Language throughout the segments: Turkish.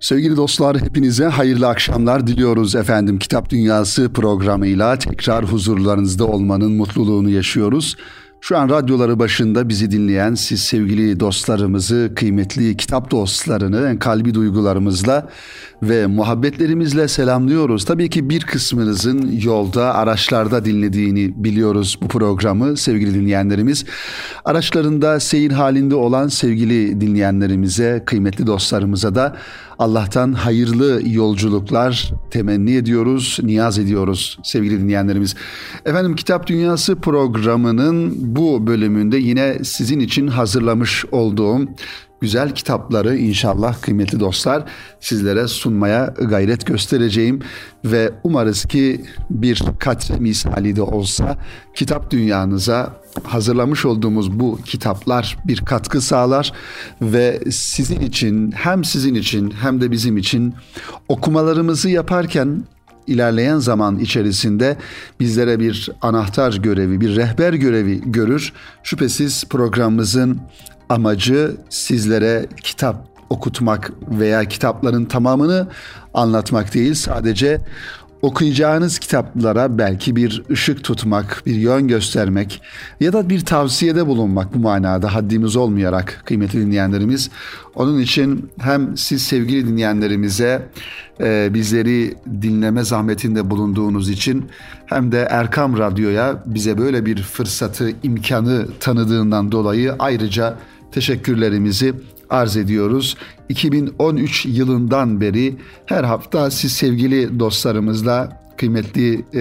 Sevgili dostlar hepinize hayırlı akşamlar diliyoruz efendim. Kitap Dünyası programıyla tekrar huzurlarınızda olmanın mutluluğunu yaşıyoruz. Şu an radyoları başında bizi dinleyen siz sevgili dostlarımızı, kıymetli kitap dostlarını kalbi duygularımızla ve muhabbetlerimizle selamlıyoruz. Tabii ki bir kısmınızın yolda, araçlarda dinlediğini biliyoruz bu programı sevgili dinleyenlerimiz. Araçlarında seyir halinde olan sevgili dinleyenlerimize, kıymetli dostlarımıza da Allah'tan hayırlı yolculuklar temenni ediyoruz, niyaz ediyoruz sevgili dinleyenlerimiz. Efendim Kitap Dünyası programının bu bölümünde yine sizin için hazırlamış olduğum güzel kitapları inşallah kıymetli dostlar sizlere sunmaya gayret göstereceğim ve umarız ki bir kat misali de olsa kitap dünyanıza hazırlamış olduğumuz bu kitaplar bir katkı sağlar ve sizin için hem sizin için hem de bizim için okumalarımızı yaparken ilerleyen zaman içerisinde bizlere bir anahtar görevi, bir rehber görevi görür. Şüphesiz programımızın amacı sizlere kitap okutmak veya kitapların tamamını anlatmak değil sadece okuyacağınız kitaplara belki bir ışık tutmak, bir yön göstermek ya da bir tavsiyede bulunmak bu manada haddimiz olmayarak kıymetli dinleyenlerimiz. Onun için hem siz sevgili dinleyenlerimize e, bizleri dinleme zahmetinde bulunduğunuz için hem de Erkam Radyo'ya bize böyle bir fırsatı, imkanı tanıdığından dolayı ayrıca teşekkürlerimizi arz ediyoruz. 2013 yılından beri her hafta siz sevgili dostlarımızla kıymetli e,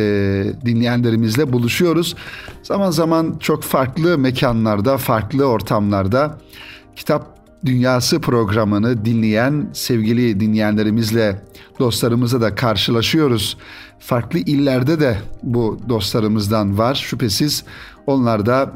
dinleyenlerimizle buluşuyoruz. Zaman zaman çok farklı mekanlarda, farklı ortamlarda kitap Dünyası programını dinleyen sevgili dinleyenlerimizle, dostlarımızla da karşılaşıyoruz. Farklı illerde de bu dostlarımızdan var şüphesiz. Onlar da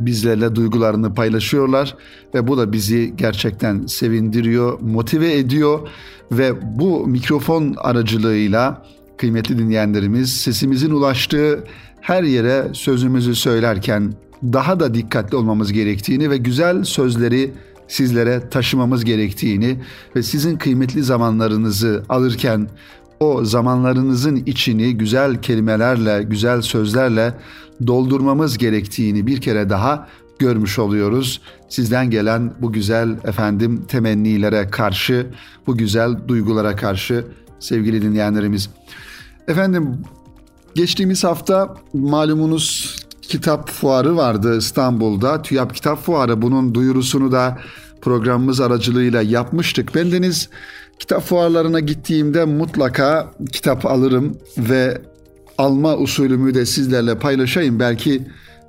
bizlerle duygularını paylaşıyorlar ve bu da bizi gerçekten sevindiriyor, motive ediyor ve bu mikrofon aracılığıyla kıymetli dinleyenlerimiz sesimizin ulaştığı her yere sözümüzü söylerken daha da dikkatli olmamız gerektiğini ve güzel sözleri sizlere taşımamız gerektiğini ve sizin kıymetli zamanlarınızı alırken o zamanlarınızın içini güzel kelimelerle, güzel sözlerle doldurmamız gerektiğini bir kere daha görmüş oluyoruz. Sizden gelen bu güzel efendim temennilere karşı, bu güzel duygulara karşı sevgili dinleyenlerimiz. Efendim geçtiğimiz hafta malumunuz kitap fuarı vardı İstanbul'da. TÜYAP Kitap Fuarı bunun duyurusunu da programımız aracılığıyla yapmıştık. Bendeniz kitap fuarlarına gittiğimde mutlaka kitap alırım ve alma usulümü de sizlerle paylaşayım. Belki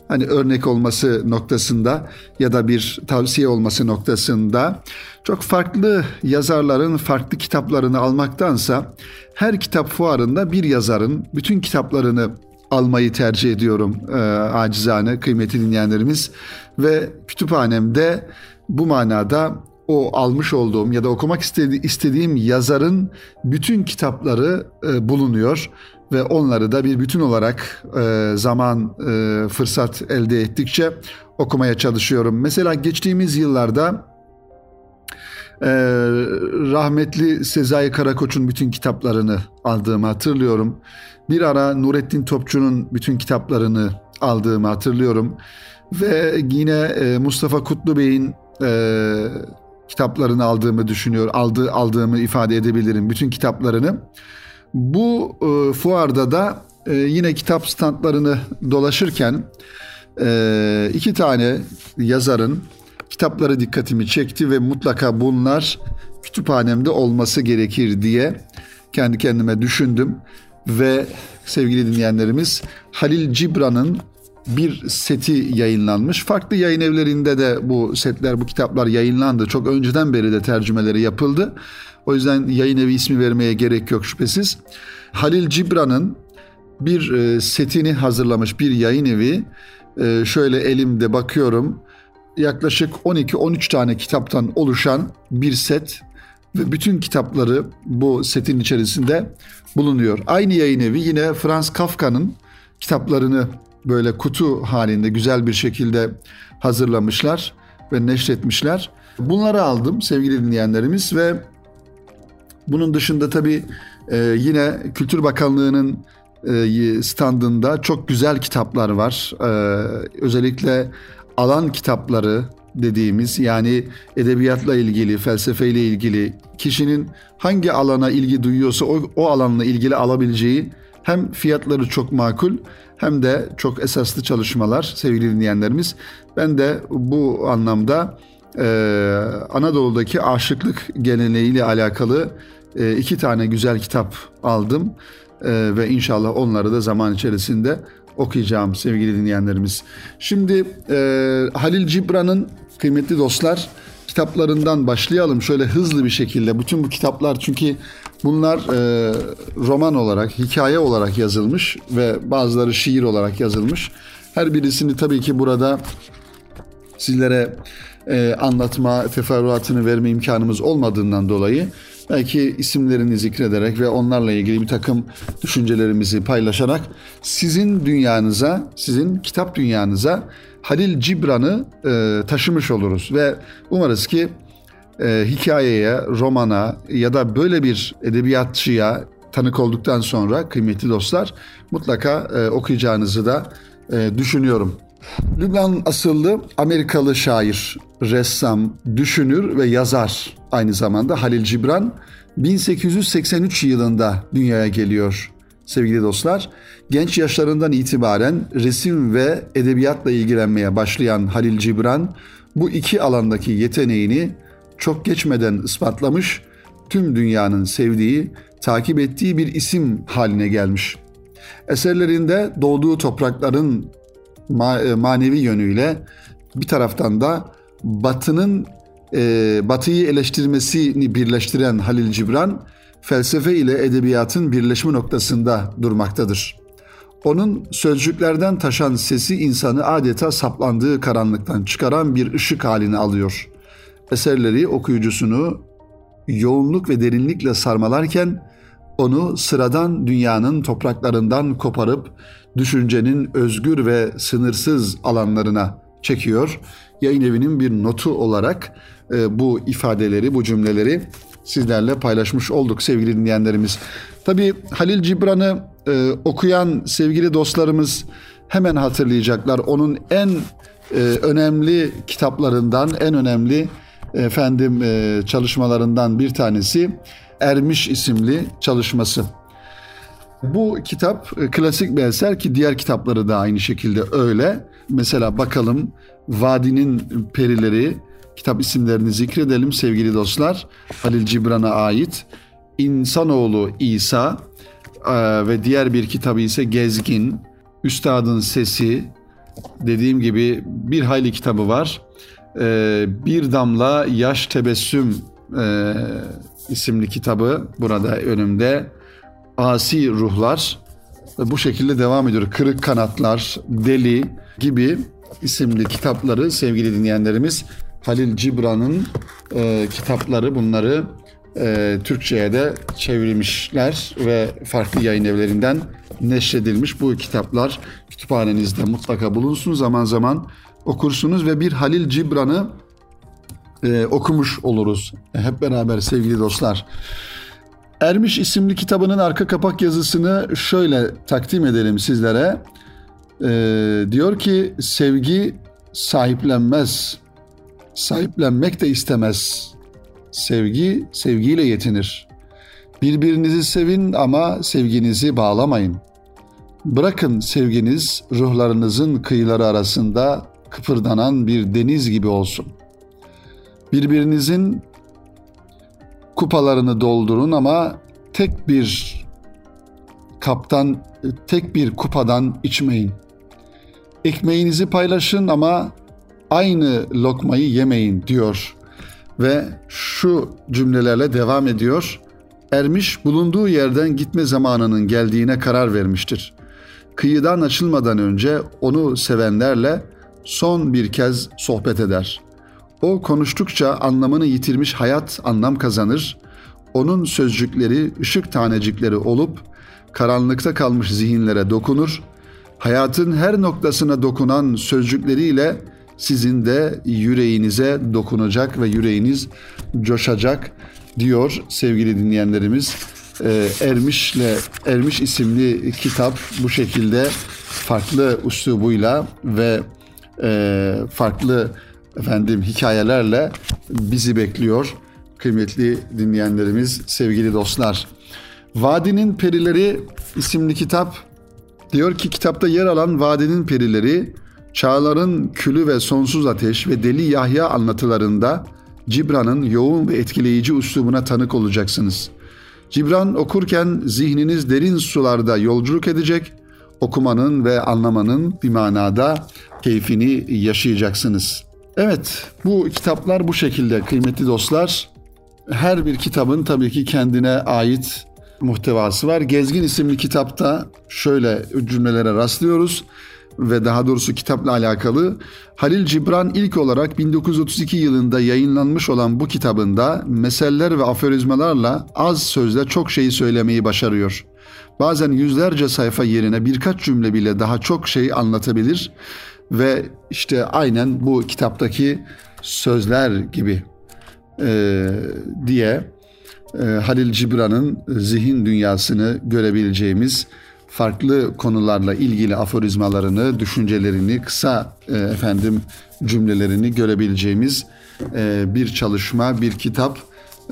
hani örnek olması noktasında ya da bir tavsiye olması noktasında çok farklı yazarların farklı kitaplarını almaktansa her kitap fuarında bir yazarın bütün kitaplarını almayı tercih ediyorum e, acizane kıymeti dinleyenlerimiz ve kütüphanemde bu manada o almış olduğum ya da okumak istediğim yazarın bütün kitapları e, bulunuyor ve onları da bir bütün olarak e, zaman e, fırsat elde ettikçe okumaya çalışıyorum. Mesela geçtiğimiz yıllarda e, rahmetli Sezai Karakoç'un bütün kitaplarını aldığımı hatırlıyorum. Bir ara Nurettin Topçu'nun bütün kitaplarını aldığımı hatırlıyorum. Ve yine Mustafa Kutlu Bey'in kitaplarını aldığımı düşünüyor, aldı, aldığımı ifade edebilirim. Bütün kitaplarını. Bu e, fuarda da e, yine kitap standlarını dolaşırken e, iki tane yazarın kitapları dikkatimi çekti ve mutlaka bunlar kütüphanemde olması gerekir diye kendi kendime düşündüm ve sevgili dinleyenlerimiz Halil Cibran'ın bir seti yayınlanmış. Farklı yayın evlerinde de bu setler, bu kitaplar yayınlandı. Çok önceden beri de tercümeleri yapıldı. O yüzden yayın evi ismi vermeye gerek yok şüphesiz. Halil Cibran'ın bir e, setini hazırlamış bir yayın evi. E, şöyle elimde bakıyorum. Yaklaşık 12-13 tane kitaptan oluşan bir set ve bütün kitapları bu setin içerisinde bulunuyor. Aynı yayın evi yine Franz Kafka'nın kitaplarını böyle kutu halinde güzel bir şekilde hazırlamışlar ve neşretmişler. Bunları aldım sevgili dinleyenlerimiz ve Bunun dışında tabii e, yine Kültür Bakanlığı'nın e, standında çok güzel kitaplar var. E, özellikle alan kitapları dediğimiz yani edebiyatla ilgili, felsefeyle ilgili kişinin hangi alana ilgi duyuyorsa o, o alanla ilgili alabileceği hem fiyatları çok makul hem de çok esaslı çalışmalar sevgili dinleyenlerimiz. Ben de bu anlamda e, Anadolu'daki aşıklık geleneğiyle alakalı e, iki tane güzel kitap aldım e, ve inşallah onları da zaman içerisinde okuyacağım sevgili dinleyenlerimiz. Şimdi e, Halil Cibran'ın kıymetli dostlar kitaplarından başlayalım şöyle hızlı bir şekilde. Bütün bu kitaplar çünkü bunlar e, roman olarak, hikaye olarak yazılmış ve bazıları şiir olarak yazılmış. Her birisini tabii ki burada sizlere e, anlatma, teferruatını verme imkanımız olmadığından dolayı belki isimlerini zikrederek ve onlarla ilgili bir takım düşüncelerimizi paylaşarak sizin dünyanıza, sizin kitap dünyanıza Halil Cibran'ı e, taşımış oluruz ve umarız ki e, hikayeye, romana ya da böyle bir edebiyatçıya tanık olduktan sonra kıymetli dostlar mutlaka e, okuyacağınızı da e, düşünüyorum. Lübnan asıllı Amerikalı şair, ressam, düşünür ve yazar aynı zamanda Halil Cibran 1883 yılında dünyaya geliyor sevgili dostlar. Genç yaşlarından itibaren resim ve edebiyatla ilgilenmeye başlayan Halil Cibran bu iki alandaki yeteneğini çok geçmeden ispatlamış, tüm dünyanın sevdiği, takip ettiği bir isim haline gelmiş. Eserlerinde doğduğu toprakların e, manevi yönüyle bir taraftan da Batı'nın e, Batı'yı eleştirmesini birleştiren Halil Cibran felsefe ile edebiyatın birleşme noktasında durmaktadır. Onun sözcüklerden taşan sesi insanı adeta saplandığı karanlıktan çıkaran bir ışık halini alıyor. Eserleri okuyucusunu yoğunluk ve derinlikle sarmalarken onu sıradan dünyanın topraklarından koparıp düşüncenin özgür ve sınırsız alanlarına çekiyor. Yayın evinin bir notu olarak e, bu ifadeleri, bu cümleleri sizlerle paylaşmış olduk sevgili dinleyenlerimiz. Tabii Halil Cibran'ı e, okuyan sevgili dostlarımız hemen hatırlayacaklar. Onun en e, önemli kitaplarından, en önemli efendim e, çalışmalarından bir tanesi Ermiş isimli çalışması. Bu kitap e, klasik bir eser ki diğer kitapları da aynı şekilde öyle. Mesela bakalım Vadinin Perileri kitap isimlerini zikredelim sevgili dostlar. Halil Cibran'a ait İnsanoğlu İsa e, ve diğer bir kitabı ise Gezgin, Üstadın Sesi dediğim gibi bir hayli kitabı var. E, bir Damla Yaş Tebessüm isimli kitabı burada önümde. Asi Ruhlar bu şekilde devam ediyor. Kırık Kanatlar, Deli gibi isimli kitapları sevgili dinleyenlerimiz Halil Cibran'ın e, kitapları bunları e, Türkçe'ye de çevrilmişler ve farklı yayın evlerinden neşredilmiş bu kitaplar kütüphanenizde mutlaka bulunsun zaman zaman okursunuz ve bir Halil Cibran'ı e, okumuş oluruz hep beraber sevgili dostlar. Ermiş isimli kitabının arka kapak yazısını şöyle takdim edelim sizlere. Ee, diyor ki sevgi sahiplenmez, sahiplenmek de istemez. Sevgi sevgiyle yetinir. Birbirinizi sevin ama sevginizi bağlamayın. Bırakın sevginiz ruhlarınızın kıyıları arasında kıpırdanan bir deniz gibi olsun. Birbirinizin kupalarını doldurun ama tek bir kaptan, tek bir kupadan içmeyin. Ekmeğinizi paylaşın ama aynı lokmayı yemeyin diyor ve şu cümlelerle devam ediyor. Ermiş bulunduğu yerden gitme zamanının geldiğine karar vermiştir. Kıyıdan açılmadan önce onu sevenlerle son bir kez sohbet eder. O konuştukça anlamını yitirmiş hayat anlam kazanır. Onun sözcükleri ışık tanecikleri olup karanlıkta kalmış zihinlere dokunur. Hayatın her noktasına dokunan sözcükleriyle sizin de yüreğinize dokunacak ve yüreğiniz coşacak diyor sevgili dinleyenlerimiz. E, Ermiş'le Ermiş isimli kitap bu şekilde farklı üslubuyla ve e, farklı efendim hikayelerle bizi bekliyor. Kıymetli dinleyenlerimiz, sevgili dostlar. Vadinin Perileri isimli kitap diyor ki kitapta yer alan Vadinin Perileri çağların külü ve sonsuz ateş ve deli Yahya anlatılarında Cibran'ın yoğun ve etkileyici üslubuna tanık olacaksınız. Cibran okurken zihniniz derin sularda yolculuk edecek, okumanın ve anlamanın bir manada keyfini yaşayacaksınız. Evet, bu kitaplar bu şekilde kıymetli dostlar. Her bir kitabın tabii ki kendine ait muhtevası var. Gezgin isimli kitapta şöyle cümlelere rastlıyoruz ve daha doğrusu kitapla alakalı Halil Cibran ilk olarak 1932 yılında yayınlanmış olan bu kitabında meseller ve aforizmalarla az sözle çok şeyi söylemeyi başarıyor. Bazen yüzlerce sayfa yerine birkaç cümle bile daha çok şey anlatabilir ve işte aynen bu kitaptaki sözler gibi e, diye e, Halil Cibran'ın zihin dünyasını görebileceğimiz farklı konularla ilgili aforizmalarını, düşüncelerini, kısa e, efendim cümlelerini görebileceğimiz e, bir çalışma, bir kitap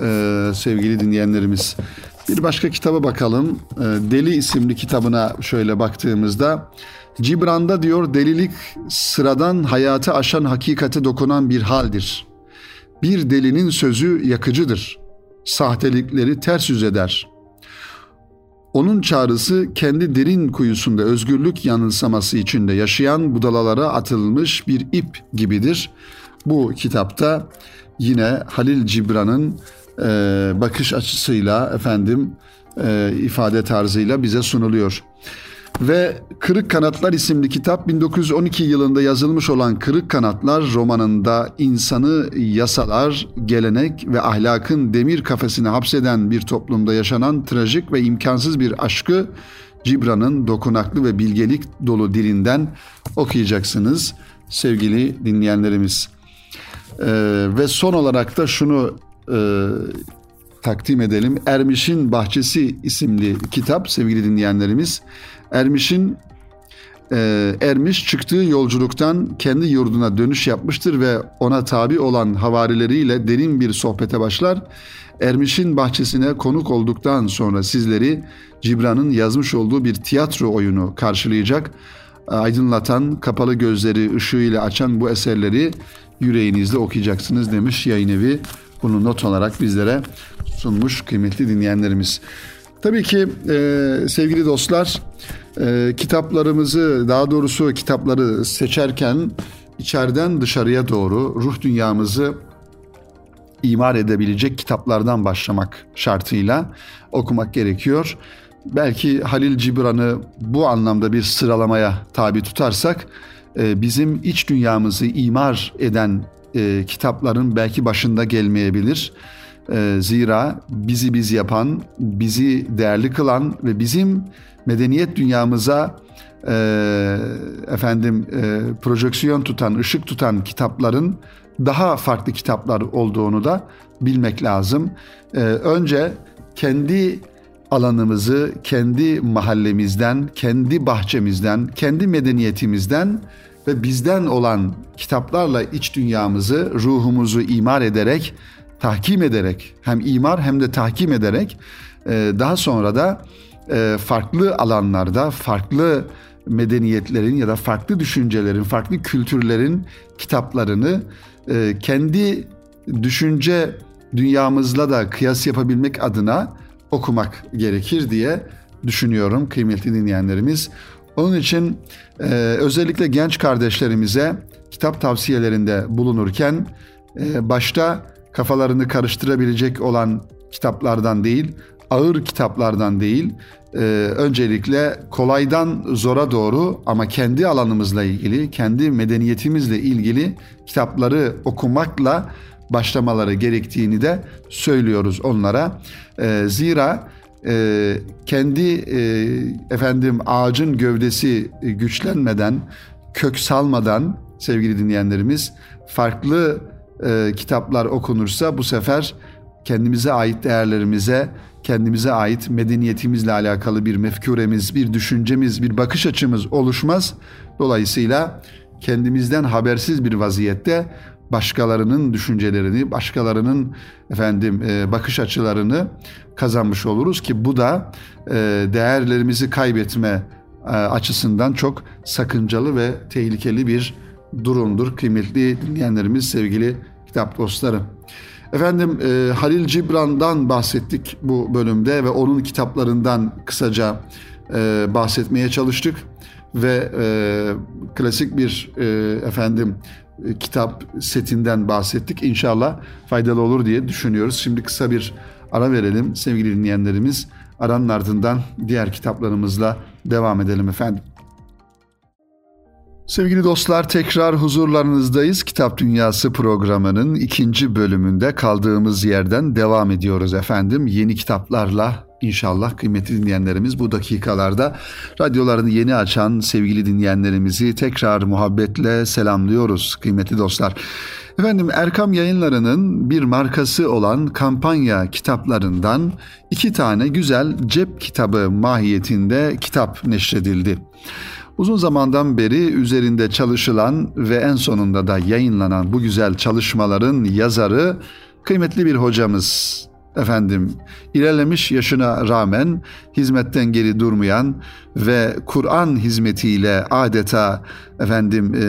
e, sevgili dinleyenlerimiz. Bir başka kitaba bakalım. E, Deli isimli kitabına şöyle baktığımızda Cibran'da diyor delilik sıradan hayatı aşan hakikate dokunan bir haldir. Bir delinin sözü yakıcıdır. Sahtelikleri ters yüz eder.'' Onun çağrısı kendi derin kuyusunda özgürlük yanılsaması içinde yaşayan budalalara atılmış bir ip gibidir. Bu kitapta yine Halil Cibran'ın e, bakış açısıyla efendim e, ifade tarzıyla bize sunuluyor. Ve Kırık Kanatlar isimli kitap 1912 yılında yazılmış olan Kırık Kanatlar romanında insanı yasalar, gelenek ve ahlakın demir kafesine hapseden bir toplumda yaşanan trajik ve imkansız bir aşkı Cibran'ın dokunaklı ve bilgelik dolu dilinden okuyacaksınız sevgili dinleyenlerimiz. Ee, ve son olarak da şunu e, takdim edelim. Ermiş'in Bahçesi isimli kitap sevgili dinleyenlerimiz. Ermiş'in e, Ermiş çıktığı yolculuktan kendi yurduna dönüş yapmıştır ve ona tabi olan havarileriyle derin bir sohbete başlar. Ermiş'in bahçesine konuk olduktan sonra sizleri Cibran'ın yazmış olduğu bir tiyatro oyunu karşılayacak. Aydınlatan, kapalı gözleri ışığıyla açan bu eserleri yüreğinizde okuyacaksınız demiş yayın evi. Bunu not olarak bizlere sunmuş kıymetli dinleyenlerimiz. Tabii ki e, sevgili dostlar e, kitaplarımızı daha doğrusu kitapları seçerken içeriden dışarıya doğru ruh dünyamızı imar edebilecek kitaplardan başlamak şartıyla okumak gerekiyor. Belki Halil Cibran'ı bu anlamda bir sıralamaya tabi tutarsak e, bizim iç dünyamızı imar eden e, kitapların belki başında gelmeyebilir. E, zira bizi biz yapan, bizi değerli kılan ve bizim medeniyet dünyamıza e, efendim e, projeksiyon tutan, ışık tutan kitapların daha farklı kitaplar olduğunu da bilmek lazım. E, önce kendi alanımızı kendi mahallemizden, kendi bahçemizden, kendi medeniyetimizden ve bizden olan kitaplarla iç dünyamızı, ruhumuzu imar ederek tahkim ederek hem imar hem de tahkim ederek e, daha sonra da e, farklı alanlarda farklı medeniyetlerin ya da farklı düşüncelerin, farklı kültürlerin kitaplarını e, kendi düşünce dünyamızla da kıyas yapabilmek adına okumak gerekir diye düşünüyorum kıymetli dinleyenlerimiz. Onun için e, özellikle genç kardeşlerimize kitap tavsiyelerinde bulunurken e, başta kafalarını karıştırabilecek olan kitaplardan değil, ağır kitaplardan değil, e, öncelikle kolaydan zora doğru ama kendi alanımızla ilgili, kendi medeniyetimizle ilgili kitapları okumakla başlamaları gerektiğini de söylüyoruz onlara. E, zira e, kendi e, efendim ağacın gövdesi güçlenmeden, kök salmadan sevgili dinleyenlerimiz farklı e, kitaplar okunursa bu sefer kendimize ait değerlerimize, kendimize ait medeniyetimizle alakalı bir mefkuremiz, bir düşüncemiz, bir bakış açımız oluşmaz. Dolayısıyla kendimizden habersiz bir vaziyette başkalarının düşüncelerini, başkalarının efendim e, bakış açılarını kazanmış oluruz ki bu da e, değerlerimizi kaybetme e, açısından çok sakıncalı ve tehlikeli bir durumdur. Kıymetli dinleyenlerimiz, sevgili kitap dostları. Efendim Halil Cibran'dan bahsettik bu bölümde ve onun kitaplarından kısaca bahsetmeye çalıştık ve e, klasik bir e, efendim e, kitap setinden bahsettik. İnşallah faydalı olur diye düşünüyoruz. Şimdi kısa bir ara verelim sevgili dinleyenlerimiz. Aranın ardından diğer kitaplarımızla devam edelim efendim. Sevgili dostlar tekrar huzurlarınızdayız. Kitap Dünyası programının ikinci bölümünde kaldığımız yerden devam ediyoruz efendim. Yeni kitaplarla inşallah kıymetli dinleyenlerimiz bu dakikalarda radyolarını yeni açan sevgili dinleyenlerimizi tekrar muhabbetle selamlıyoruz kıymetli dostlar. Efendim Erkam Yayınları'nın bir markası olan kampanya kitaplarından iki tane güzel cep kitabı mahiyetinde kitap neşredildi. Uzun zamandan beri üzerinde çalışılan ve en sonunda da yayınlanan bu güzel çalışmaların yazarı kıymetli bir hocamız efendim ilerlemiş yaşına rağmen hizmetten geri durmayan ve Kur'an hizmetiyle adeta efendim e,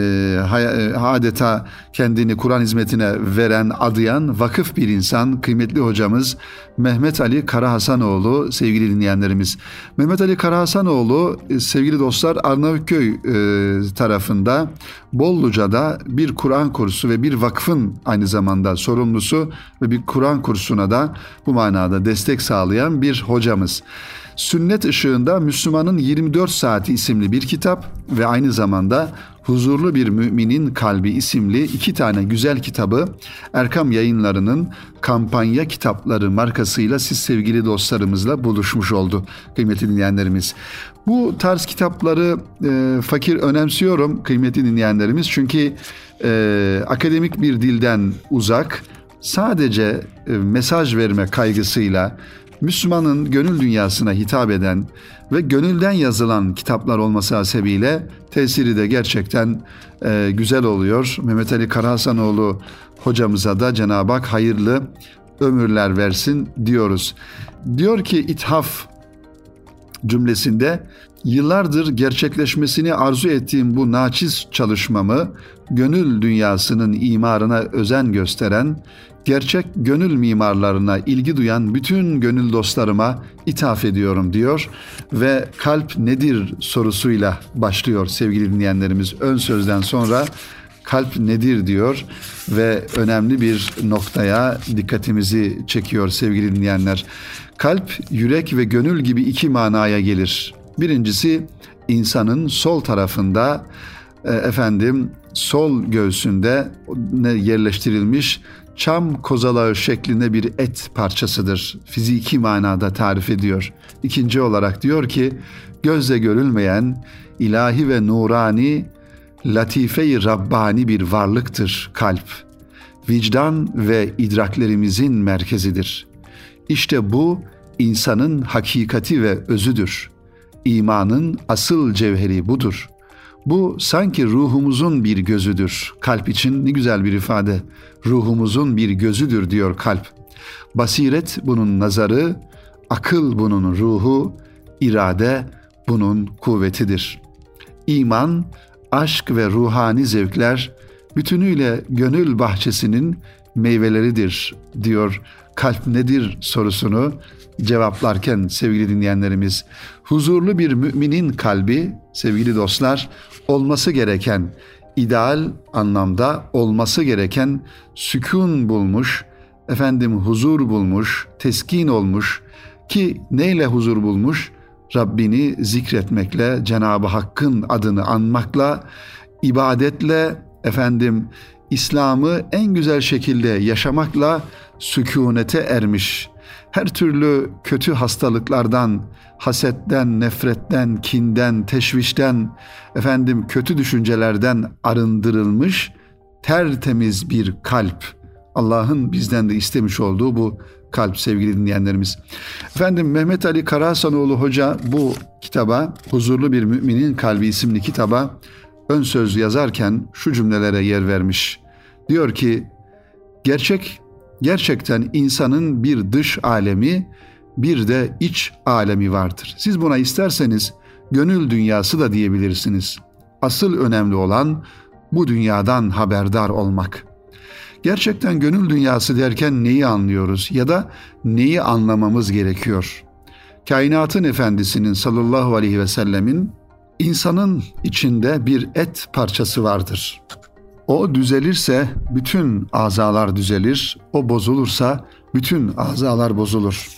e, adeta kendini Kur'an hizmetine veren, adayan vakıf bir insan kıymetli hocamız Mehmet Ali Karahasanoğlu sevgili dinleyenlerimiz. Mehmet Ali Karahasanoğlu e, sevgili dostlar Arnavutköy e, tarafında Bolluca'da bir Kur'an kursu ve bir vakfın aynı zamanda sorumlusu ve bir Kur'an kursuna da bu manada destek sağlayan bir hocamız. Sünnet Işığında Müslümanın 24 Saati isimli bir kitap ve aynı zamanda Huzurlu Bir Müminin Kalbi isimli iki tane güzel kitabı Erkam Yayınları'nın kampanya kitapları markasıyla siz sevgili dostlarımızla buluşmuş oldu kıymetli dinleyenlerimiz. Bu tarz kitapları e, fakir önemsiyorum kıymetli dinleyenlerimiz çünkü e, akademik bir dilden uzak sadece e, mesaj verme kaygısıyla Müslümanın gönül dünyasına hitap eden ve gönülden yazılan kitaplar olması hasebiyle tesiri de gerçekten e, güzel oluyor. Mehmet Ali Karahasanoğlu hocamıza da Cenab-ı Hak hayırlı ömürler versin diyoruz. Diyor ki ithaf cümlesinde yıllardır gerçekleşmesini arzu ettiğim bu naçiz çalışmamı gönül dünyasının imarına özen gösteren gerçek gönül mimarlarına ilgi duyan bütün gönül dostlarıma ithaf ediyorum diyor ve kalp nedir sorusuyla başlıyor sevgili dinleyenlerimiz ön sözden sonra kalp nedir diyor ve önemli bir noktaya dikkatimizi çekiyor sevgili dinleyenler. Kalp, yürek ve gönül gibi iki manaya gelir. Birincisi insanın sol tarafında e, efendim sol göğsünde yerleştirilmiş çam kozalağı şeklinde bir et parçasıdır. Fiziki manada tarif ediyor. İkinci olarak diyor ki gözle görülmeyen ilahi ve nurani latife-i Rabbani bir varlıktır kalp. Vicdan ve idraklerimizin merkezidir. İşte bu insanın hakikati ve özüdür. İmanın asıl cevheri budur. Bu sanki ruhumuzun bir gözüdür. Kalp için ne güzel bir ifade. Ruhumuzun bir gözüdür diyor kalp. Basiret bunun nazarı, akıl bunun ruhu, irade bunun kuvvetidir. İman, aşk ve ruhani zevkler bütünüyle gönül bahçesinin meyveleridir diyor. Kalp nedir sorusunu cevaplarken sevgili dinleyenlerimiz huzurlu bir müminin kalbi sevgili dostlar olması gereken ideal anlamda olması gereken sükun bulmuş, efendim huzur bulmuş, teskin olmuş ki neyle huzur bulmuş? Rabbini zikretmekle, Cenab-ı Hakk'ın adını anmakla, ibadetle, efendim İslam'ı en güzel şekilde yaşamakla sükunete ermiş her türlü kötü hastalıklardan, hasetten, nefretten, kinden, teşvişten, efendim kötü düşüncelerden arındırılmış tertemiz bir kalp Allah'ın bizden de istemiş olduğu bu kalp sevgili dinleyenlerimiz. Efendim Mehmet Ali Karahasanoğlu Hoca bu kitaba Huzurlu Bir Müminin Kalbi isimli kitaba ön söz yazarken şu cümlelere yer vermiş. Diyor ki gerçek gerçekten insanın bir dış alemi bir de iç alemi vardır. Siz buna isterseniz gönül dünyası da diyebilirsiniz. Asıl önemli olan bu dünyadan haberdar olmak. Gerçekten gönül dünyası derken neyi anlıyoruz ya da neyi anlamamız gerekiyor? Kainatın efendisinin sallallahu aleyhi ve sellemin insanın içinde bir et parçası vardır. O düzelirse bütün azalar düzelir, o bozulursa bütün azalar bozulur.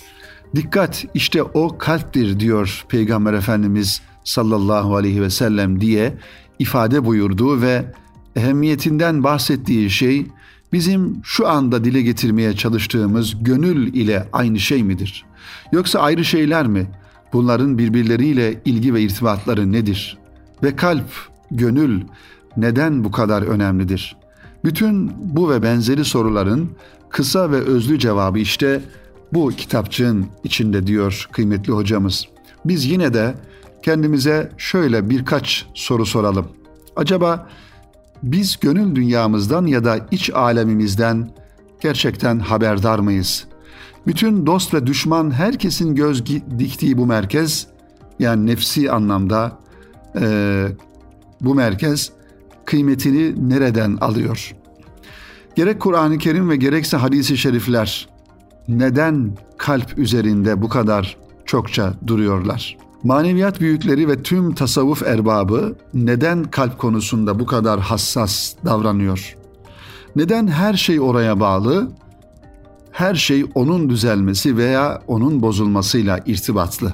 Dikkat işte o kalptir diyor Peygamber Efendimiz sallallahu aleyhi ve sellem diye ifade buyurduğu ve ehemmiyetinden bahsettiği şey bizim şu anda dile getirmeye çalıştığımız gönül ile aynı şey midir? Yoksa ayrı şeyler mi? Bunların birbirleriyle ilgi ve irtibatları nedir? Ve kalp, gönül neden bu kadar önemlidir? Bütün bu ve benzeri soruların kısa ve özlü cevabı işte bu kitapçığın içinde diyor kıymetli hocamız. Biz yine de kendimize şöyle birkaç soru soralım. Acaba biz gönül dünyamızdan ya da iç alemimizden gerçekten haberdar mıyız? Bütün dost ve düşman herkesin göz diktiği bu merkez yani nefsi anlamda e, bu merkez kıymetini nereden alıyor? Gerek Kur'an-ı Kerim ve gerekse hadisi şerifler neden kalp üzerinde bu kadar çokça duruyorlar? Maneviyat büyükleri ve tüm tasavvuf erbabı neden kalp konusunda bu kadar hassas davranıyor? Neden her şey oraya bağlı? Her şey onun düzelmesi veya onun bozulmasıyla irtibatlı.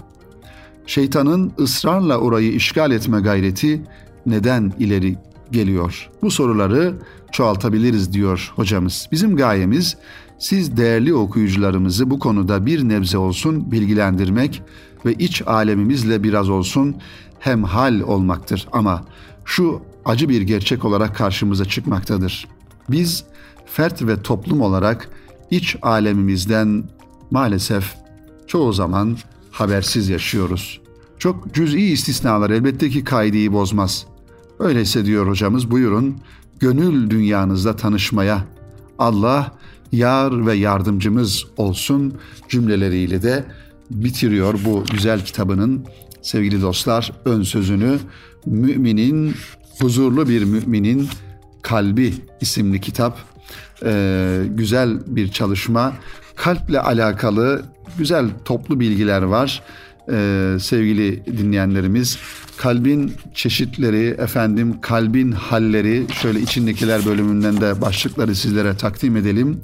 Şeytanın ısrarla orayı işgal etme gayreti neden ileri geliyor? Bu soruları çoğaltabiliriz diyor hocamız. Bizim gayemiz siz değerli okuyucularımızı bu konuda bir nebze olsun bilgilendirmek ve iç alemimizle biraz olsun hemhal olmaktır. Ama şu acı bir gerçek olarak karşımıza çıkmaktadır. Biz fert ve toplum olarak iç alemimizden maalesef çoğu zaman habersiz yaşıyoruz. Çok cüz'i istisnalar elbette ki kaideyi bozmaz. Öyleyse diyor hocamız. Buyurun gönül dünyanızda tanışmaya. Allah yar ve yardımcımız olsun cümleleriyle de bitiriyor bu güzel kitabının. Sevgili dostlar ön sözünü müminin huzurlu bir müminin kalbi isimli kitap. Ee, güzel bir çalışma. Kalple alakalı güzel toplu bilgiler var ee, sevgili dinleyenlerimiz kalbin çeşitleri efendim kalbin halleri şöyle içindekiler bölümünden de başlıkları sizlere takdim edelim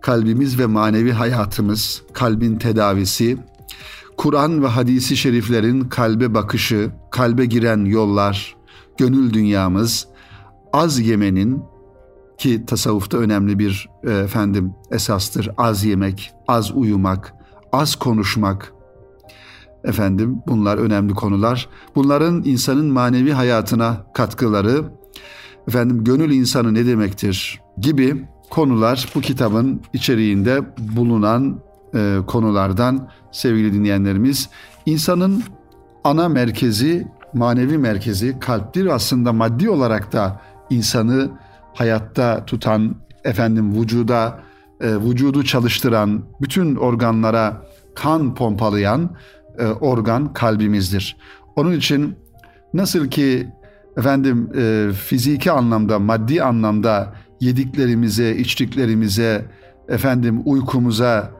kalbimiz ve manevi hayatımız, kalbin tedavisi, Kur'an ve hadisi şeriflerin kalbe bakışı, kalbe giren yollar, gönül dünyamız, az yemenin ki tasavvufta önemli bir e, efendim esastır. Az yemek, az uyumak, az konuşmak. Efendim bunlar önemli konular. Bunların insanın manevi hayatına katkıları, efendim gönül insanı ne demektir gibi konular bu kitabın içeriğinde bulunan e, konulardan sevgili dinleyenlerimiz. İnsanın ana merkezi, manevi merkezi kalptir. Aslında maddi olarak da insanı hayatta tutan, efendim vücuda, e, vücudu çalıştıran, bütün organlara kan pompalayan e, organ kalbimizdir. Onun için nasıl ki efendim e, fiziki anlamda, maddi anlamda yediklerimize, içtiklerimize, efendim uykumuza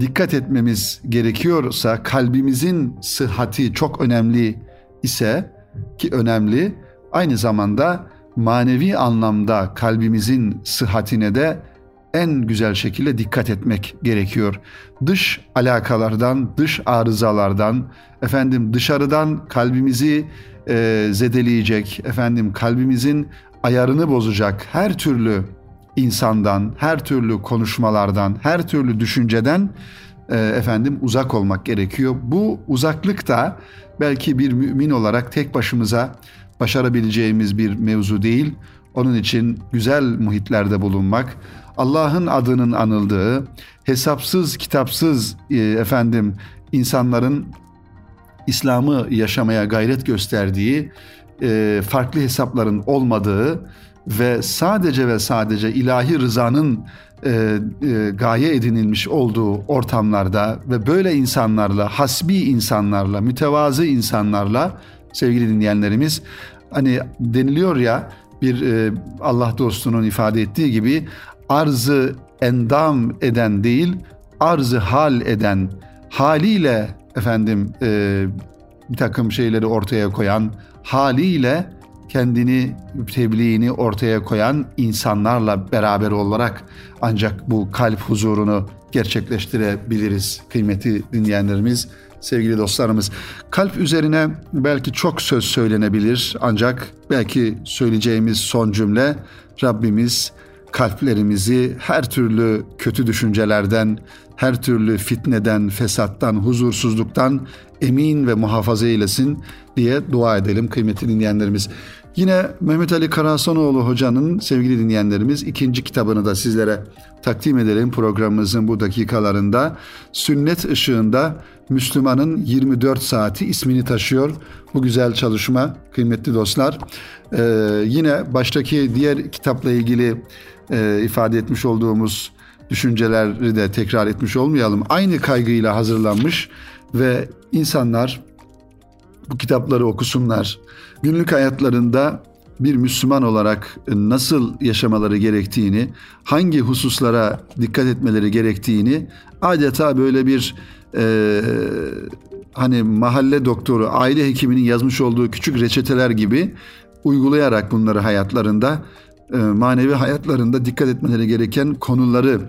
dikkat etmemiz gerekiyorsa kalbimizin sıhhati çok önemli ise ki önemli aynı zamanda manevi anlamda kalbimizin sıhhatine de en güzel şekilde dikkat etmek gerekiyor. Dış alakalardan, dış arızalardan, efendim dışarıdan kalbimizi e, zedeleyecek, efendim kalbimizin ayarını bozacak her türlü insandan, her türlü konuşmalardan, her türlü düşünceden e, efendim uzak olmak gerekiyor. Bu uzaklık da belki bir mümin olarak tek başımıza başarabileceğimiz bir mevzu değil. Onun için güzel muhitlerde bulunmak, Allah'ın adının anıldığı, hesapsız kitapsız e, efendim insanların İslam'ı yaşamaya gayret gösterdiği, e, farklı hesapların olmadığı ve sadece ve sadece ilahi rızanın e, e, gaye edinilmiş olduğu ortamlarda ve böyle insanlarla, hasbi insanlarla, mütevazı insanlarla sevgili dinleyenlerimiz hani deniliyor ya bir e, Allah dostunun ifade ettiği gibi arzı endam eden değil, arzı hal eden, haliyle efendim e, bir takım şeyleri ortaya koyan, haliyle kendini tebliğini ortaya koyan insanlarla beraber olarak ancak bu kalp huzurunu gerçekleştirebiliriz kıymeti dinleyenlerimiz, sevgili dostlarımız. Kalp üzerine belki çok söz söylenebilir ancak belki söyleyeceğimiz son cümle Rabbimiz kalplerimizi her türlü kötü düşüncelerden, her türlü fitneden, fesattan, huzursuzluktan emin ve muhafaza eylesin diye dua edelim kıymetli dinleyenlerimiz. Yine Mehmet Ali Karahasanoğlu hocanın sevgili dinleyenlerimiz ikinci kitabını da sizlere takdim edelim programımızın bu dakikalarında. Sünnet ışığında Müslümanın 24 saati ismini taşıyor bu güzel çalışma kıymetli dostlar. Ee, yine baştaki diğer kitapla ilgili e, ifade etmiş olduğumuz düşünceleri de tekrar etmiş olmayalım. Aynı kaygıyla hazırlanmış ve insanlar bu kitapları okusunlar. Günlük hayatlarında bir Müslüman olarak nasıl yaşamaları gerektiğini, hangi hususlara dikkat etmeleri gerektiğini adeta böyle bir e, hani mahalle doktoru, aile hekiminin yazmış olduğu küçük reçeteler gibi uygulayarak bunları hayatlarında e, manevi hayatlarında dikkat etmeleri gereken konuları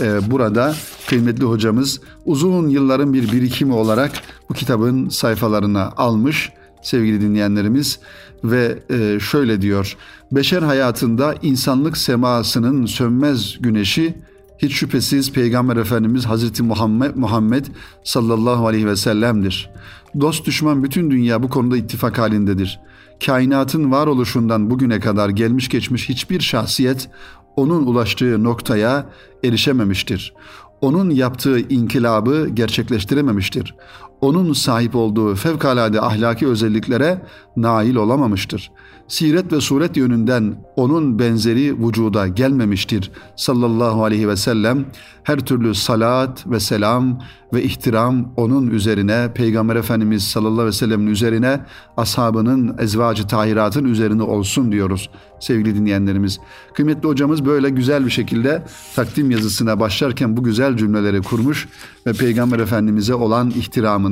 e, burada kıymetli hocamız uzun yılların bir birikimi olarak bu kitabın sayfalarına almış sevgili dinleyenlerimiz ve e, şöyle diyor. Beşer hayatında insanlık semasının sönmez güneşi hiç şüphesiz Peygamber Efendimiz Hazreti Muhammed, Muhammed sallallahu aleyhi ve sellem'dir. Dost düşman bütün dünya bu konuda ittifak halindedir kainatın varoluşundan bugüne kadar gelmiş geçmiş hiçbir şahsiyet onun ulaştığı noktaya erişememiştir. Onun yaptığı inkılabı gerçekleştirememiştir. Onun sahip olduğu fevkalade ahlaki özelliklere nail olamamıştır siret ve suret yönünden onun benzeri vücuda gelmemiştir sallallahu aleyhi ve sellem. Her türlü salat ve selam ve ihtiram onun üzerine, Peygamber Efendimiz sallallahu aleyhi ve sellemin üzerine, ashabının, ezvacı tahiratın üzerine olsun diyoruz sevgili dinleyenlerimiz. Kıymetli hocamız böyle güzel bir şekilde takdim yazısına başlarken bu güzel cümleleri kurmuş ve Peygamber Efendimiz'e olan ihtiramını,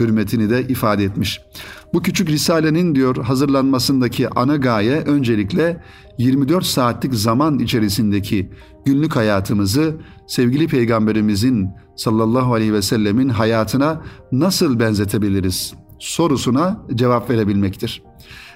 hürmetini de ifade etmiş. Bu küçük risalenin diyor hazırlanmasındaki ana gaye öncelikle 24 saatlik zaman içerisindeki günlük hayatımızı sevgili peygamberimizin sallallahu aleyhi ve sellemin hayatına nasıl benzetebiliriz sorusuna cevap verebilmektir.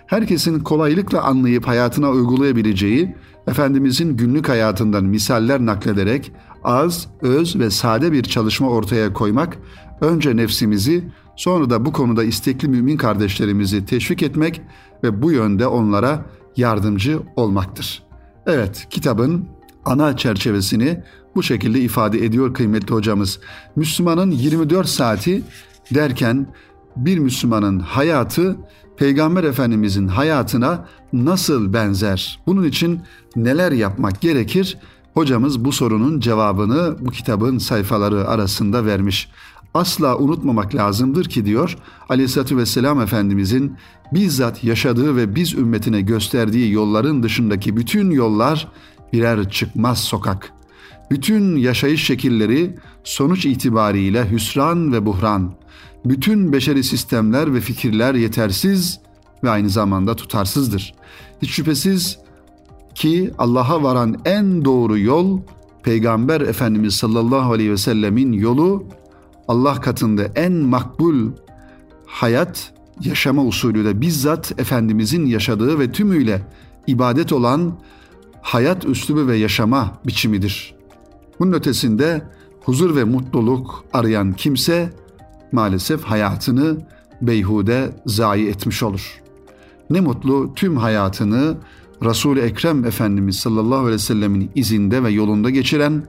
Herkesin kolaylıkla anlayıp hayatına uygulayabileceği Efendimizin günlük hayatından misaller naklederek az, öz ve sade bir çalışma ortaya koymak önce nefsimizi Sonra da bu konuda istekli mümin kardeşlerimizi teşvik etmek ve bu yönde onlara yardımcı olmaktır. Evet, kitabın ana çerçevesini bu şekilde ifade ediyor kıymetli hocamız. Müslümanın 24 saati derken bir Müslümanın hayatı Peygamber Efendimizin hayatına nasıl benzer? Bunun için neler yapmak gerekir? Hocamız bu sorunun cevabını bu kitabın sayfaları arasında vermiş asla unutmamak lazımdır ki diyor Aleyhisselatü Vesselam Efendimizin bizzat yaşadığı ve biz ümmetine gösterdiği yolların dışındaki bütün yollar birer çıkmaz sokak. Bütün yaşayış şekilleri sonuç itibariyle hüsran ve buhran. Bütün beşeri sistemler ve fikirler yetersiz ve aynı zamanda tutarsızdır. Hiç şüphesiz ki Allah'a varan en doğru yol Peygamber Efendimiz sallallahu aleyhi ve sellemin yolu Allah katında en makbul hayat yaşama usulü de bizzat Efendimizin yaşadığı ve tümüyle ibadet olan hayat üslubu ve yaşama biçimidir. Bunun ötesinde huzur ve mutluluk arayan kimse maalesef hayatını beyhude zayi etmiş olur. Ne mutlu tüm hayatını Resul-i Ekrem Efendimiz sallallahu aleyhi ve sellemin izinde ve yolunda geçiren,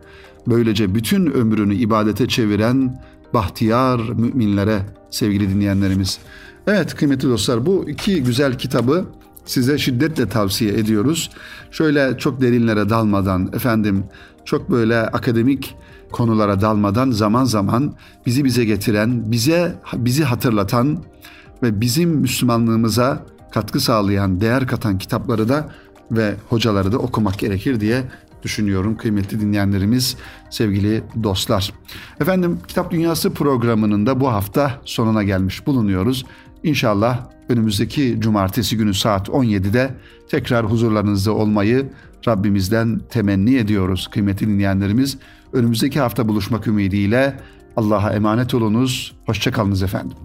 böylece bütün ömrünü ibadete çeviren bahtiyar müminlere sevgili dinleyenlerimiz. Evet kıymetli dostlar bu iki güzel kitabı size şiddetle tavsiye ediyoruz. Şöyle çok derinlere dalmadan efendim çok böyle akademik konulara dalmadan zaman zaman bizi bize getiren, bize bizi hatırlatan ve bizim Müslümanlığımıza katkı sağlayan, değer katan kitapları da ve hocaları da okumak gerekir diye düşünüyorum kıymetli dinleyenlerimiz, sevgili dostlar. Efendim Kitap Dünyası programının da bu hafta sonuna gelmiş bulunuyoruz. İnşallah önümüzdeki cumartesi günü saat 17'de tekrar huzurlarınızda olmayı Rabbimizden temenni ediyoruz kıymetli dinleyenlerimiz. Önümüzdeki hafta buluşmak ümidiyle Allah'a emanet olunuz. Hoşçakalınız efendim.